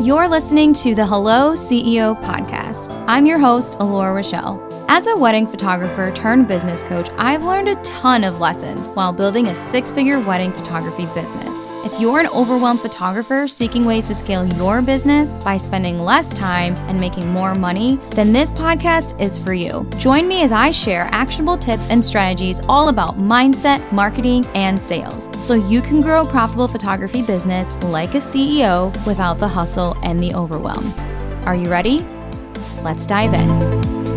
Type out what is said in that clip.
You're listening to the Hello CEO podcast. I'm your host, Alora Rachelle. As a wedding photographer turned business coach, I've learned a ton of lessons while building a six figure wedding photography business. If you're an overwhelmed photographer seeking ways to scale your business by spending less time and making more money, then this podcast is for you. Join me as I share actionable tips and strategies all about mindset, marketing, and sales so you can grow a profitable photography business like a CEO without the hustle and the overwhelm. Are you ready? Let's dive in.